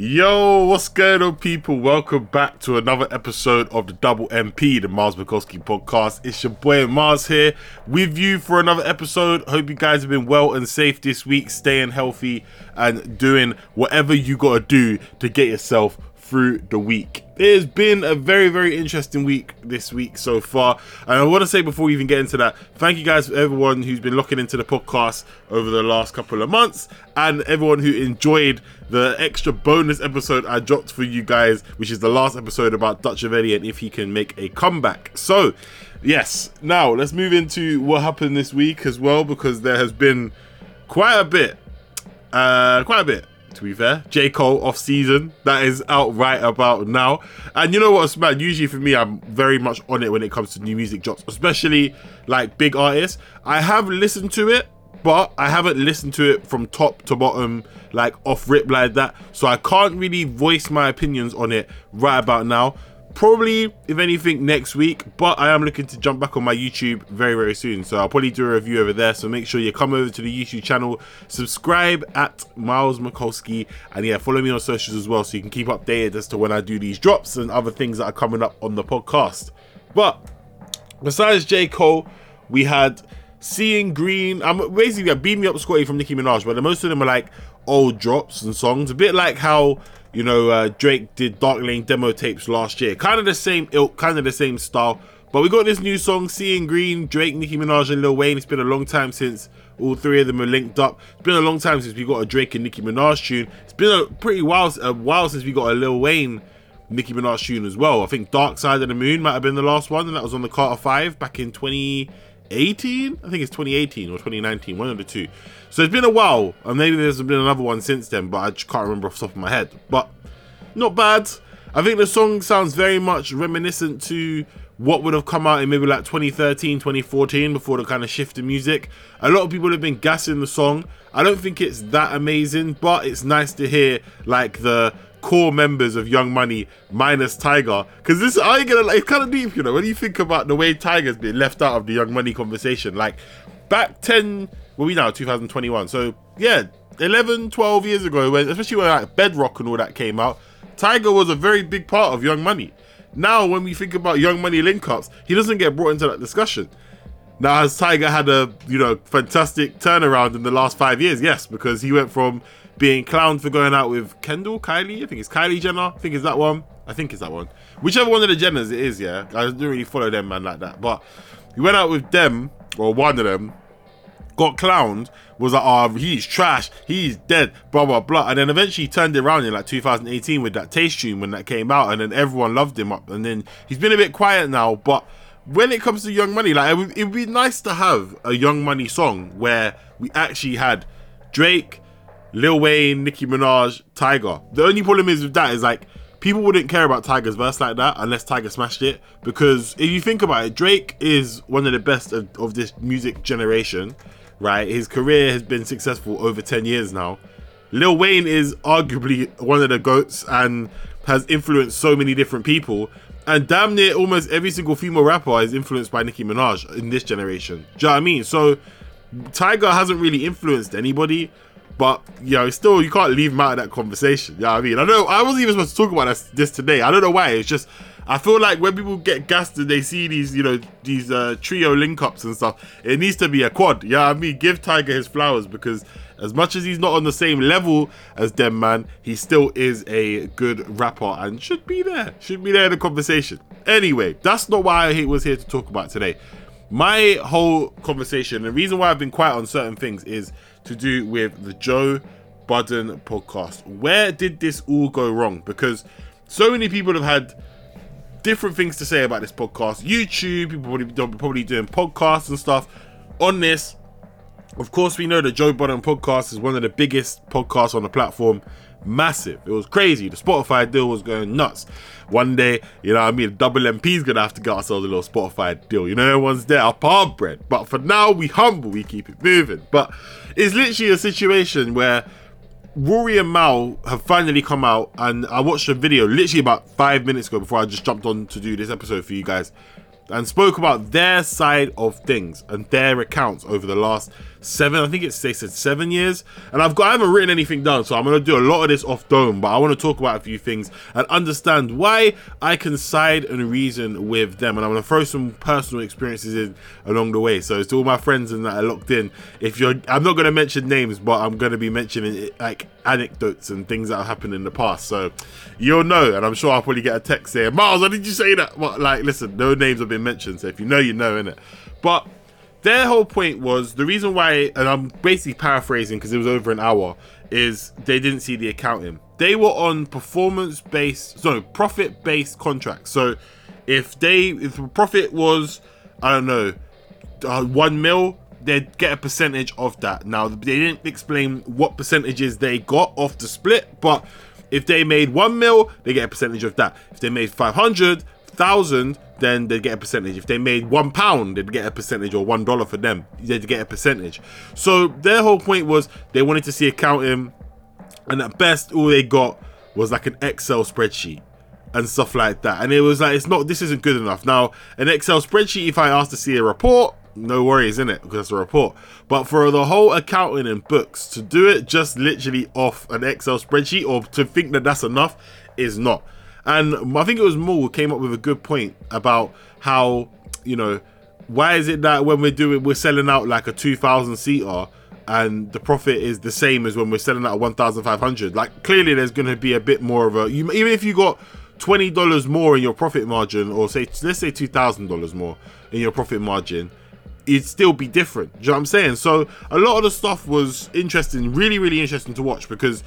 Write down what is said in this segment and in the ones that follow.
Yo, what's going on, people? Welcome back to another episode of the Double MP, the Miles Bukowski podcast. It's your boy Miles here with you for another episode. Hope you guys have been well and safe this week, staying healthy and doing whatever you gotta do to get yourself through the week. It has been a very, very interesting week this week so far. And I want to say before we even get into that, thank you guys everyone who's been looking into the podcast over the last couple of months and everyone who enjoyed the extra bonus episode I dropped for you guys, which is the last episode about Dutch Eddie and if he can make a comeback. So, yes, now let's move into what happened this week as well because there has been quite a bit. Uh, quite a bit to be fair. J. Cole off season. That is out right about now. And you know what's mad? Usually for me, I'm very much on it when it comes to new music drops, especially like big artists. I have listened to it, but I haven't listened to it from top to bottom, like off rip like that. So I can't really voice my opinions on it right about now probably if anything next week but i am looking to jump back on my youtube very very soon so i'll probably do a review over there so make sure you come over to the youtube channel subscribe at miles Bukowski, and yeah follow me on socials as well so you can keep updated as to when i do these drops and other things that are coming up on the podcast. But besides j. Cole we had seeing green i'm basically a beam me up scotty from nicki minaj but most of them are like old drops and songs a bit like how you know, uh, Drake did Dark Lane demo tapes last year. Kind of the same ilk, kind of the same style. But we got this new song, Seeing Green, Drake, Nicki Minaj, and Lil Wayne. It's been a long time since all three of them are linked up. It's been a long time since we got a Drake and Nicki Minaj tune. It's been a pretty while, a while since we got a Lil Wayne, Nicki Minaj tune as well. I think Dark Side of the Moon might have been the last one, and that was on the Carter 5 back in 2018. I think it's 2018 or 2019, one of the two. So it's been a while, and maybe there's been another one since then, but I just can't remember off the top of my head. But not bad. I think the song sounds very much reminiscent to what would have come out in maybe like 2013, 2014 before the kind of shift in music. A lot of people have been gassing the song. I don't think it's that amazing, but it's nice to hear like the core members of Young Money minus Tyga. Because this, I gonna like, it's kind of deep, you know, when you think about the way Tyga's been left out of the Young Money conversation. Like back 10 well, we now 2021. So yeah, 11, 12 years ago, when especially when like Bedrock and all that came out, Tyga was a very big part of Young Money. Now, when we think about Young Money link ups, he doesn't get brought into that discussion. Now, has Tyga had a you know fantastic turnaround in the last five years? Yes, because he went from being clowned for going out with Kendall, Kylie, I think it's Kylie Jenner, I think it's that one. I think it's that one. Whichever one of the Jenners it is, yeah. I don't really follow them man like that. But he went out with them, or one of them, got clowned, was like, oh, he's trash, he's dead, blah, blah, blah. And then eventually he turned it around in like 2018 with that taste tune when that came out, and then everyone loved him up. And then he's been a bit quiet now, but when it comes to Young Money, like, it would, it would be nice to have a Young Money song where we actually had Drake, Lil Wayne, Nicki Minaj, Tyga. The only problem is with that is like, people wouldn't care about Tyga's verse like that unless Tyga smashed it. Because if you think about it, Drake is one of the best of, of this music generation right? His career has been successful over 10 years now. Lil Wayne is arguably one of the GOATs and has influenced so many different people. And damn near almost every single female rapper is influenced by Nicki Minaj in this generation. Do you know what I mean? So Tyga hasn't really influenced anybody, but you know, still you can't leave him out of that conversation. You know I mean? I know I wasn't even supposed to talk about this, this today. I don't know why. It's just I feel like when people get gassed and they see these, you know, these uh, trio link ups and stuff, it needs to be a quad. Yeah, I mean, give Tyga his flowers because as much as he's not on the same level as them, man, he still is a good rapper and should be there. Should be there in the conversation. Anyway, that's not why I was here to talk about today. My whole conversation, the reason why I've been quiet on certain things is to do with the Joe Budden podcast. Where did this all go wrong? Because so many people have had different things to say about this podcast. YouTube, people probably, probably doing podcasts and stuff on this. Of course, we know that Joe Budden podcast is one of the biggest podcasts on the platform. Massive. It was crazy. The Spotify deal was going nuts. One day, you know I mean? Double MP's gonna have to get ourselves a little Spotify deal. You know, everyone's there, our palm bread. But for now, we humble, we keep it moving. But it's literally a situation where Rory and Mal have finally come out, and I watched a video literally about five minutes ago before I just jumped on to do this episode for you guys. And spoke about their side of things and their accounts over the last seven. I think it's they said seven years. And I've got I haven't written anything down, so I'm gonna do a lot of this off dome. But I want to talk about a few things and understand why I can side and reason with them. And I'm gonna throw some personal experiences in along the way. So it's to all my friends and that are locked in. If you're, I'm not gonna mention names, but I'm gonna be mentioning like anecdotes and things that have happened in the past. So you'll know, and I'm sure I'll probably get a text saying, "Miles, why did you say that?" But like, listen, no names have been mentioned. So if you know, you know, innit? But their whole point was the reason why, and I'm basically paraphrasing because it was over an hour, is they didn't see the accounting. They were on performance based, so profit based contracts. So if they, if the profit was, I don't know, uh, one mil, they'd get a percentage of that. Now they didn't explain what percentages they got off the split, but if they made one mil, they get a percentage of that. If they made 500, thousand, then they'd get a percentage. If they made one pound, they'd get a percentage, or one dollar for them, they'd get a percentage. So their whole point was they wanted to see accounting, and at best, all they got was like an Excel spreadsheet and stuff like that. And it was like, it's not, this isn't good enough. Now, an Excel spreadsheet, if I asked to see a report, no worries in it because it's a report. But for the whole accounting and books, to do it just literally off an Excel spreadsheet or to think that that's enough is not. And I think it was Mal came up with a good point about how, you know, why is it that when we're doing, we're selling out like a 2000 seater and the profit is the same as when we're selling out a 1500? Like, clearly there's going to be a bit more of a, you, even if you got $20 more in your profit margin, or say, let's say $2,000 more in your profit margin, it'd still be different. Do you know what I'm saying? So a lot of the stuff was interesting, really, really interesting to watch because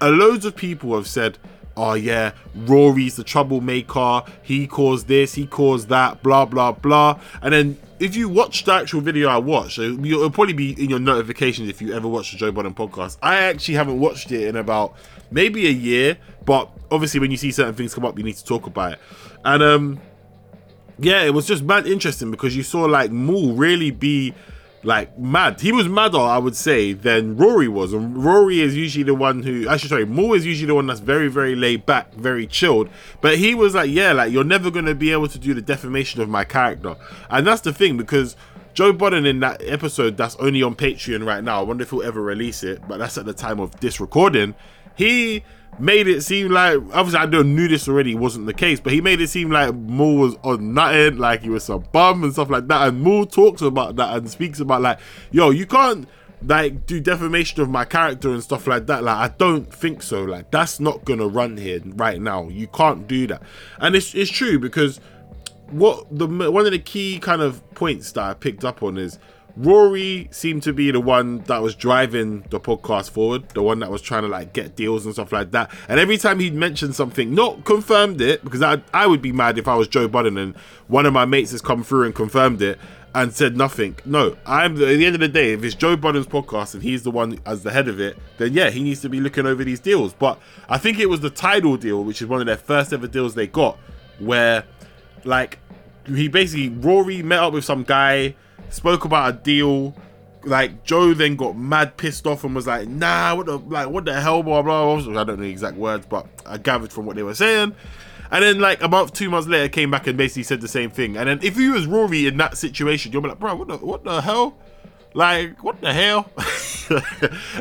a loads of people have said, oh yeah, Rory's the troublemaker, he caused this, he caused that, blah blah blah. And then if you watch the actual video I watched, it'll probably be in your notifications if you ever watched the Joe Budden podcast. I actually haven't watched it in about maybe a year, but obviously when you see certain things come up, you need to talk about it. And um, yeah, it was just mad interesting because you saw like Mal really be like mad. He was madder, I would say, than Rory was. And Rory is usually the one who, actually, sorry, Mal is usually the one that's very, very laid back, very chilled. But he was like, yeah, like you're never gonna be able to do the defamation of my character, and that's the thing because. Joe Budden in that episode that's only on Patreon right now. I wonder if he'll ever release it, but that's at the time of this recording. He made it seem like obviously I knew this already wasn't the case, but he made it seem like Mal was on nothing, like he was some bum and stuff like that. And Mal talks about that and speaks about like, yo, you can't like do defamation of my character and stuff like that. Like I don't think so. Like that's not gonna run here right now. You can't do that. And it's it's true because what the one of the key kind of points that I picked up on is Rory seemed to be the one that was driving the podcast forward, the one that was trying to like get deals and stuff like that. And every time he'd mention something, not confirmed it, because I I would be mad if I was Joe Budden and one of my mates has come through and confirmed it and said nothing. No, I'm at the end of the day, if it's Joe Budden's podcast and he's the one as the head of it, then yeah, he needs to be looking over these deals. But I think it was the Tidal deal, which is one of their first ever deals they got, where like he basically Rory met up with some guy spoke about a deal. Like Joe then got mad pissed off and was like, "Nah, what the like, what the hell?" Blah blah. blah. I don't know the exact words, but I gathered from what they were saying. And then like about two months later, came back and basically said the same thing. And then if you was Rory in that situation, you'll be like, "Bro, what the what the hell? Like what the hell?"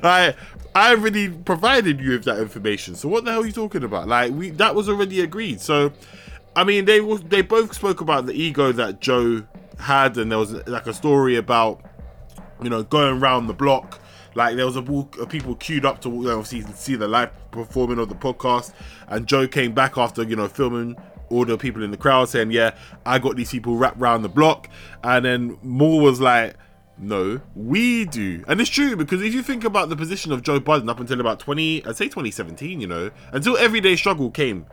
like I already provided you with that information, so what the hell are you talking about? Like we that was already agreed. So I mean, they they both spoke about the ego that Joe had, and there was like a story about you know going around the block. Like there was a walk of people queued up to know, see the live performing of the podcast, and Joe came back after you know filming all the people in the crowd saying, "Yeah, I got these people wrapped around the block," and then Mal was like. No, we do. And it's true because if you think about the position of Joe Budden up until about 20, I'd say 2017, you know, until Everyday Struggle came,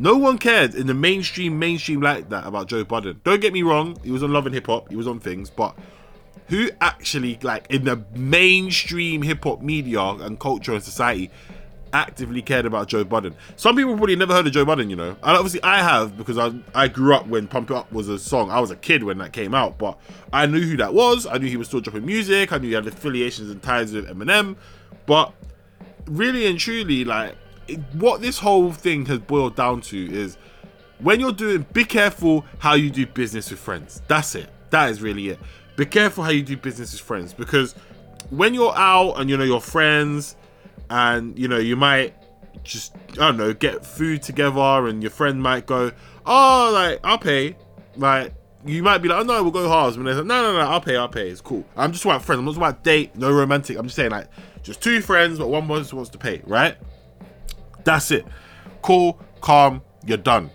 no one cared in the mainstream, mainstream like that about Joe Budden. Don't get me wrong, he was on Love and Hip Hop, he was on things, but who actually, like, in the mainstream hip hop media and culture and society, actively cared about Joe Budden? Some people probably never heard of Joe Budden, you know. And obviously, I have because I I grew up when Pump It Up was a song. I was a kid when that came out, but I knew who that was. I knew he was still dropping music. I knew he had affiliations and ties with Eminem, but really and truly, like what this whole thing has boiled down to is when you're doing, be careful how you do business with friends. That's it. That is really it. Be careful how you do business with friends because when you're out and you know your friends and you know you might just I don't know get food together and your friend might go oh like I'll pay. Like you might be like oh no we'll go halves when they're like no no no I'll pay I'll pay. It's cool. I'm just about friends. I'm not about date. No romantic I'm just saying like just two friends but one wants wants to pay right that's it cool calm you're done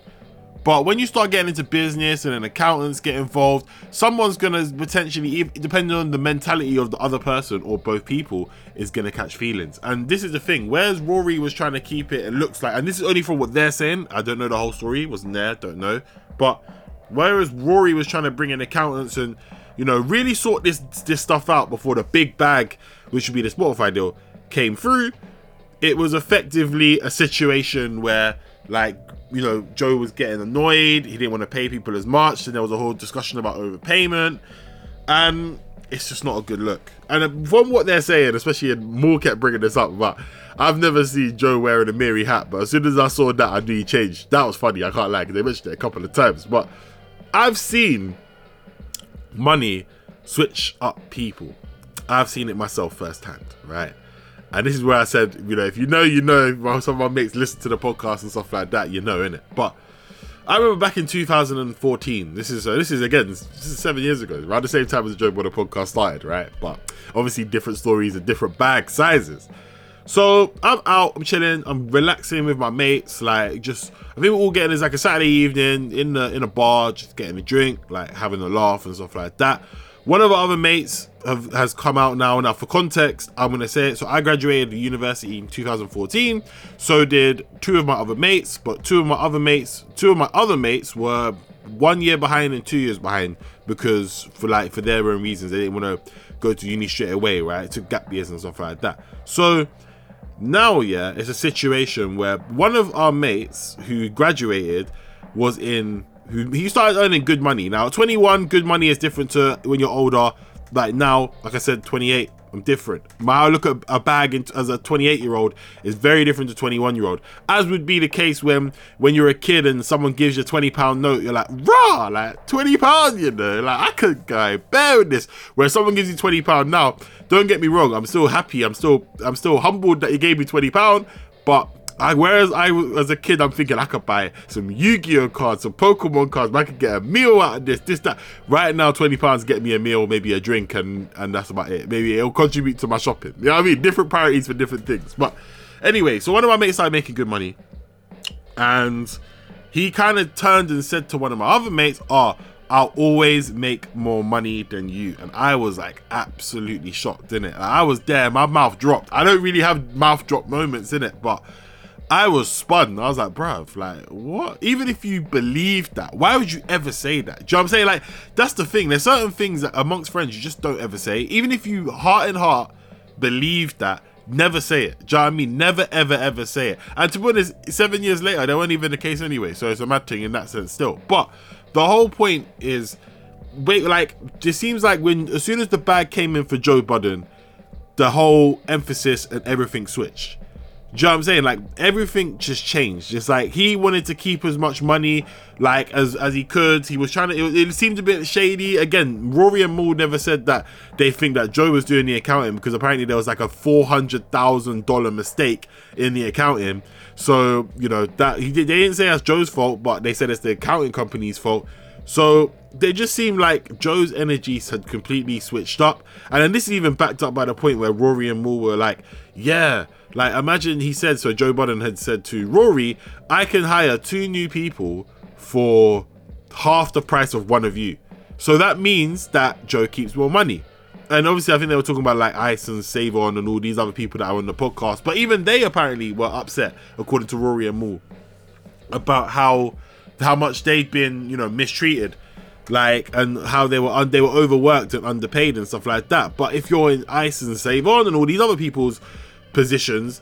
but when you start getting into business and an accountants get involved, someone's gonna potentially, depending on the mentality of the other person or both people, is gonna catch feelings. And this is the thing. Whereas Rory was trying to keep it, it looks like, and this is only from what they're saying. I don't know the whole story. Wasn't there? Don't know. But whereas Rory was trying to bring in accountants and you know really sort this this stuff out before the big bag, which would be the Spotify deal, came through, it was effectively a situation where like you know, Joe was getting annoyed. He didn't want to pay people as much, and there was a whole discussion about overpayment, and it's just not a good look. And uh, from what they're saying, especially and Mal kept bringing this up, but I've never seen Joe wearing a Mary hat. But as soon as I saw that, I knew he changed. That was funny. I can't lie. They mentioned it a couple of times, but I've seen money switch up people. I've seen it myself firsthand, right? And this is where I said, you know, if you know, you know. Some of my mates listen to the podcast and stuff like that, you know, in it. But I remember back in 2014. This is uh, this is again, this is seven years ago, around the same time as the Joe Budden podcast started, right? But obviously, different stories and different bag sizes. So I'm out, I'm chilling, I'm relaxing with my mates, like just I think we're all getting it's like a Saturday evening in the in a bar, just getting a drink, like having a laugh and stuff like that. One of our other mates have, has come out now. Now, for context, I'm going to say it. So, I graduated university in 2014. So did two of my other mates. But two of my other mates, two of my other mates were one year behind and two years behind because for like for their own reasons they didn't want to go to uni straight away, right? To gap years and stuff like that. So now, yeah, it's a situation where one of our mates who graduated was in who he started earning good money. Now, 21, good money is different to when you're older. Like now, like I said, 28, I'm different. My look at a bag as a 28 year old is very different to 21 year old. As would be the case when when you're a kid and someone gives you a 20 pound note, you're like, rah, like 20 pounds, you know, like I could go bear with this. Where someone gives you 20 pound now, don't get me wrong, I'm still happy. I'm still I'm still humbled that he gave me 20 pound, but I, whereas I, as a kid, I'm thinking I could buy some Yu-Gi-Oh cards, some Pokemon cards. I could get a meal out of this, this, that. Right now, twenty pounds get me a meal, maybe a drink, and and that's about it. Maybe it'll contribute to my shopping. You know what I mean? Different priorities for different things. But anyway, so one of my mates started making good money, and he kind of turned and said to one of my other mates, "Oh, I'll always make more money than you. And I was like absolutely shocked in it. Like, I was there, my mouth dropped. I don't really have mouth drop moments in it, but I was spun. I was like, bruv, like, what? Even if you believe that, why would you ever say that? Do you know what I'm saying? Like, that's the thing. There's certain things that amongst friends you just don't ever say. Even if you heart and heart believe that, never say it. Do you know what I mean? Never, ever, ever say it. And to be honest, seven years later, that weren't even the case anyway. So it's a mad thing in that sense still. But the whole point is, wait, like, it seems like when, as soon as the bag came in for Joe Budden, the whole emphasis and everything switched you know what I'm saying? Like everything just changed. Just like he wanted to keep as much money like as as he could. He was trying to. It, it seemed a bit shady. Again, Rory and Mal never said that they think that Joe was doing the accounting because apparently there was like a four hundred thousand dollar mistake in the accounting. So you know that he. They didn't say that's Joe's fault, but they said it's the accounting company's fault. So they just seemed like Joe's energies had completely switched up. And then this is even backed up by the point where Rory and Mal were like, yeah, like imagine he said, so Joe Budden had said to Rory, I can hire two new people for half the price of one of you. So that means that Joe keeps more money. And obviously, I think they were talking about like Ice and Savon and all these other people that are on the podcast. But even they apparently were upset, according to Rory and Mal, about how how much they'd been, you know, mistreated, like, and how they were they were overworked and underpaid and stuff like that. But if you're in Ice and Save On and all these other people's positions,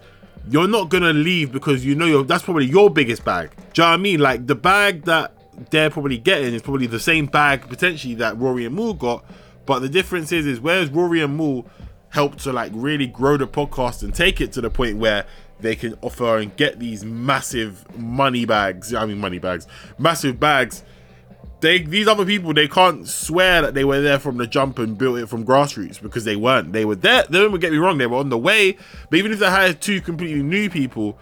you're not gonna leave because you know that's probably your biggest bag. Do you know what I mean? Like the bag that they're probably getting is probably the same bag potentially that Rory and Mal got, but the difference is is whereas Rory and Mal helped to like really grow the podcast and take it to the point where they can offer and get these massive money bags. I mean, money bags, massive bags. They these other people they can't swear that they were there from the jump and built it from grassroots because they weren't. They were there. They don't get me wrong. They were on the way. But even if they hired two completely new people,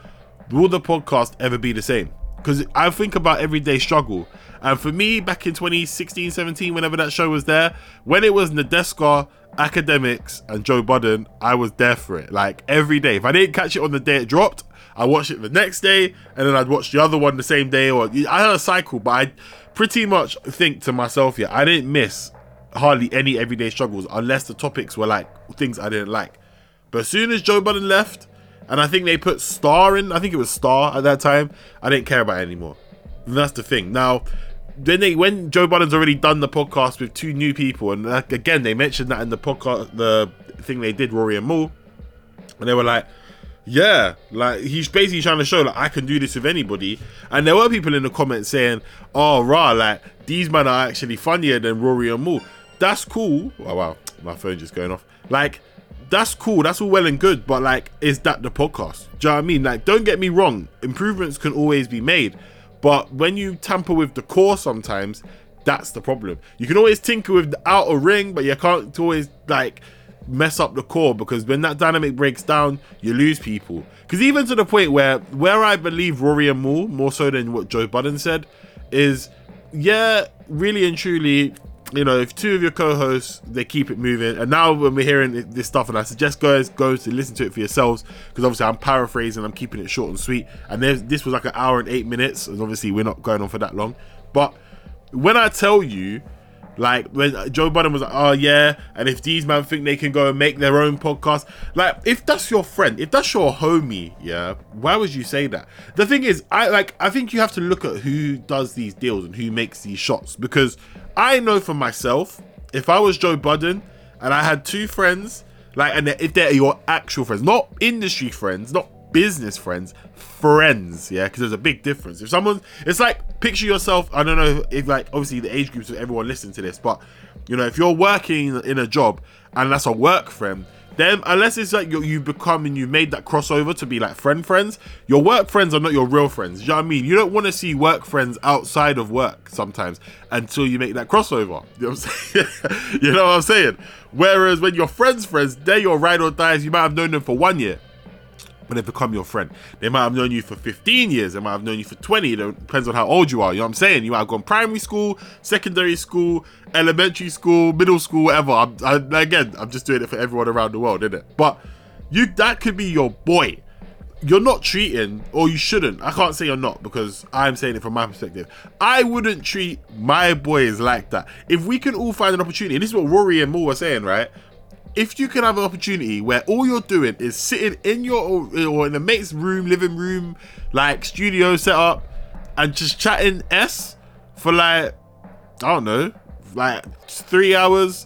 will the podcast ever be the same? Because I think about everyday struggle. And for me, back in 2016, 17, whenever that show was there, when it was Nadeska, Akademiks, and Joe Budden, I was there for it. Like every day. If I didn't catch it on the day it dropped, I watched it the next day, and then I'd watch the other one the same day. Or I had a cycle, but I pretty much think to myself, yeah, I didn't miss hardly any everyday struggles unless the topics were like things I didn't like. But as soon as Joe Budden left, and I think they put Star in, I think it was Star at that time, I didn't care about it anymore. And that's the thing. Now, then they when Joe Budden's already done the podcast with two new people, and again they mentioned that in the podcast, the thing they did, Rory and Mal, and they were like, yeah, like he's basically trying to show like I can do this with anybody. And there were people in the comments saying, "Oh, rah, like these men are actually funnier than Rory and Mal." That's cool. Oh wow, my phone just going off. Like that's cool. That's all well and good, but like, is that the podcast? Do you know what I mean? Like, don't get me wrong. Improvements can always be made, but when you tamper with the core, sometimes that's the problem. You can always tinker with the outer ring, but you can't always like mess up the core because when that dynamic breaks down, you lose people. Because even to the point where where I believe Rory and Mal more so than what Joe Budden said is, yeah, really and truly, you know, if two of your co-hosts they keep it moving, and now when we're hearing this stuff, and I suggest guys go to listen to it for yourselves because obviously I'm paraphrasing, I'm keeping it short and sweet, and this was like an hour and eight minutes, and obviously we're not going on for that long, but when I tell you like when Joe Budden was like, "Oh yeah," and if these men think they can go and make their own podcast, like if that's your friend, if that's your homie, yeah, why would you say that? The thing is, I like I think you have to look at who does these deals and who makes these shots because I know for myself, if I was Joe Budden and I had two friends, like, and if they're your actual friends, not industry friends, not business friends, friends, yeah, because there's a big difference. If someone, it's like picture yourself. I don't know if like obviously the age groups of everyone listening to this, but you know if you're working in a job and that's a work friend, then unless it's like you, you become and you've made that crossover to be like friend friends, your work friends are not your real friends. You know what I mean? You don't want to see work friends outside of work sometimes until you make that crossover. You know what I'm saying? you know what I'm saying? Whereas when your friends' friends, they're your ride or dies. You might have known them for one year but they become your friend. They might have known you for 15 years, they might have known you for 20. It depends on how old you are. You know what I'm saying? You might have gone primary school, secondary school, elementary school, middle school, whatever. I'm, I, again, I'm just doing it for everyone around the world, isn't it? But you that could be your boy. You're not treating, or you shouldn't. I can't say you're not because I'm saying it from my perspective. I wouldn't treat my boys like that. If we can all find an opportunity, and this is what Rory and Mal were saying, right? If you can have an opportunity where all you're doing is sitting in your or in a mate's room, living room, like studio setup, and just chatting s for like I don't know, like three hours,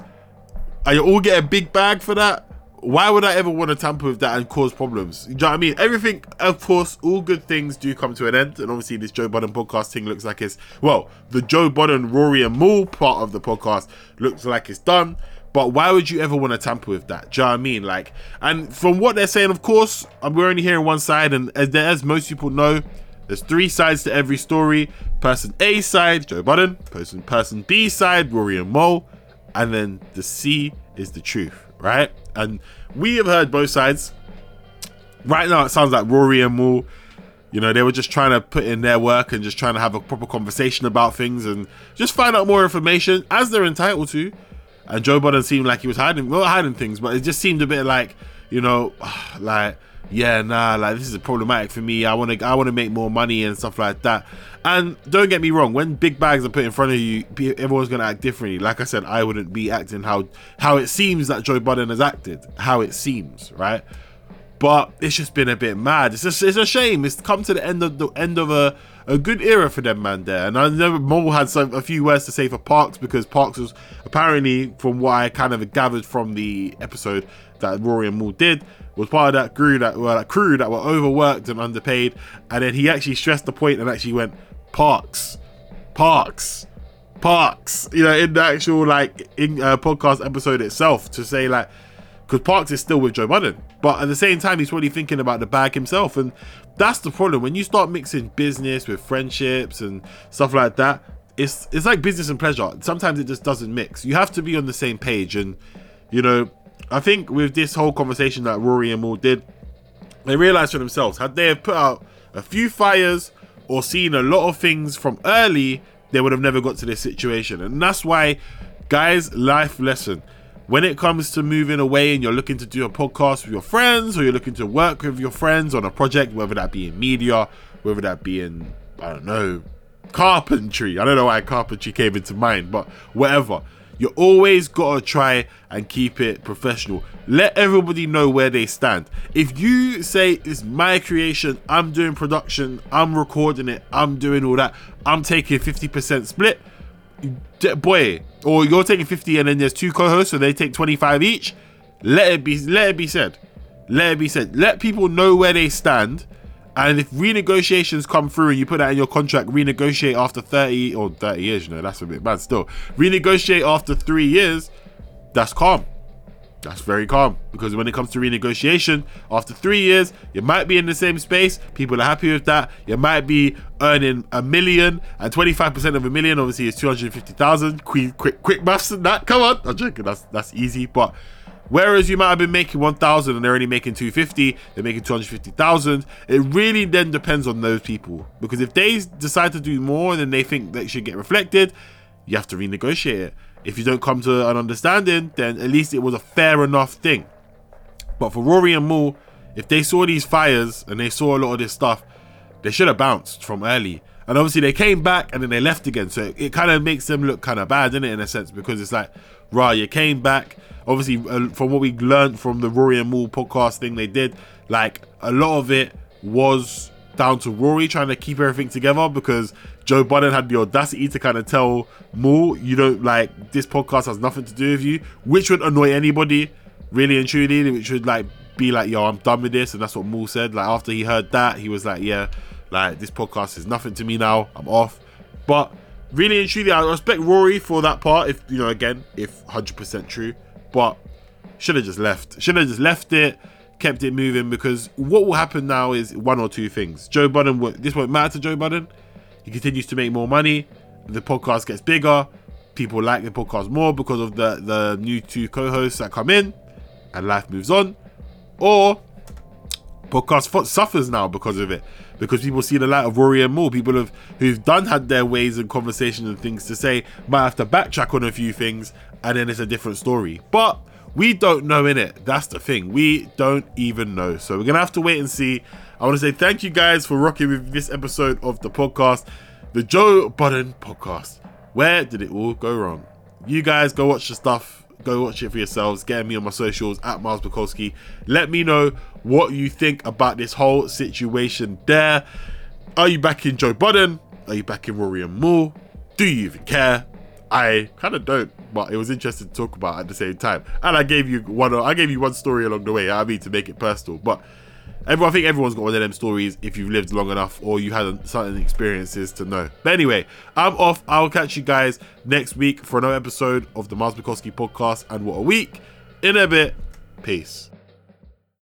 and you all get a big bag for that. Why would I ever want to tamper with that and cause problems? You know what I mean? Everything, of course, all good things do come to an end. And obviously, this Joe Budden podcast thing looks like it's, well, the Joe Budden, Rory, and Mal part of the podcast looks like it's done. But why would you ever want to tamper with that? Do you know I mean? Like, and from what they're saying, of course, um, we're only hearing one side, and as, as most people know, there's three sides to every story. Person A side, Joe Budden. Person person B side, Rory and Mal. And then the C is the truth, right? And we have heard both sides. Right now, it sounds like Rory and Mal, you know, they were just trying to put in their work and just trying to have a proper conversation about things and just find out more information as they're entitled to. And Joe Budden seemed like he was hiding, well, hiding things, but it just seemed a bit like, you know, like, yeah, nah, like this is problematic for me. I want to, I want to make more money and stuff like that. And don't get me wrong, when big bags are put in front of you, everyone's gonna act differently. Like I said, I wouldn't be acting how how it seems that Joe Budden has acted, how it seems, right? But it's just been a bit mad. It's just it's a shame. It's come to the end of the end of a, a good era for them man there. And I know Mo had some a few words to say for Parks because Parks was apparently, from what I kind of gathered from the episode that Rory and Mal did, was part of that crew that were that crew that were overworked and underpaid. And then he actually stressed the point and actually went, Parks, Parks, Parks. You know, in the actual like in uh, podcast episode itself to say like because Parks is still with Joe Budden. But at the same time, he's probably thinking about the bag himself. And that's the problem. When you start mixing business with friendships and stuff like that, it's it's like business and pleasure. Sometimes it just doesn't mix. You have to be on the same page. And, you know, I think with this whole conversation that Rory and Mal did, they realized for themselves, had they have put out a few fires or seen a lot of things from early, they would have never got to this situation. And that's why, guys, life lesson. When it comes to moving away and you're looking to do a podcast with your friends or you're looking to work with your friends on a project, whether that be in media, whether that be in, I don't know, carpentry. I don't know why carpentry came into mind, but whatever. You always gotta try and keep it professional. Let everybody know where they stand. If you say it's my creation, I'm doing production, I'm recording it, I'm doing all that, I'm taking 50% split, boy, or you're taking 50 and then there's two co-hosts, so they take 25 each. Let it be let it be said. Let it be said. Let people know where they stand and if renegotiations come through and you put that in your contract, renegotiate after 30 or 30 years, you know, that's a bit bad still. Renegotiate after three years, that's calm. That's very calm because when it comes to renegotiation, after three years, you might be in the same space. People are happy with that. You might be earning a million, and 25% of a million obviously is 250,000. Quick, quick, quick maths and that. Come on, I'm joking. That's that's easy, but Whereas you might have been making 1,000 and they're only making 250, they're making 250,000. It really then depends on those people. Because if they decide to do more than they think that should get reflected, you have to renegotiate it. If you don't come to an understanding, then at least it was a fair enough thing. But for Rory and Mal, if they saw these fires and they saw a lot of this stuff, they should have bounced from early. And obviously they came back and then they left again. So it, it kind of makes them look kind of bad, isn't it, in a sense? Because it's like, right, you came back, obviously uh, from what we learned from the Rory and Mal podcast thing they did, like a lot of it was down to Rory trying to keep everything together because Joe Budden had the audacity to kind of tell Mal, you don't like this podcast has nothing to do with you, which would annoy anybody, really and truly, which would like be like, yo, I'm done with this, and that's what Mal said. Like after he heard that, he was like, yeah, like this podcast is nothing to me now, I'm off. But really and truly, I respect Rory for that part. If you know, again, if 100% true but should have just left. Should have just left it, kept it moving because what will happen now is one or two things. Joe Budden, this won't matter to Joe Budden. He continues to make more money. The podcast gets bigger. People like the podcast more because of the the new two co-hosts that come in, and life moves on. Or podcast suffers now because of it because people see the light of Rory and Mal. People have who've done had their ways and conversations and things to say might have to backtrack on a few things, and then it's a different story. But we don't know in it. That's the thing. We don't even know. So we're gonna have to wait and see. I want to say thank you guys for rocking with this episode of the podcast, the Joe Budden podcast. Where did it all go wrong? You guys go watch the stuff Go watch it for yourselves. Get me on my socials at Miles Bukowski. Let me know what you think about this whole situation there. Are you back in Joe Budden? Are you back in Rory and Mal? Do you even care? I kind of don't, but it was interesting to talk about at the same time. And I gave you one. I gave you one story along the way. I mean, to make it personal, but Everyone, I think everyone's got one of them stories if you've lived long enough or you had certain experiences to know. But anyway, I'm off. I'll catch you guys next week for another episode of the Bukowski podcast. And what a week! In a bit. Peace.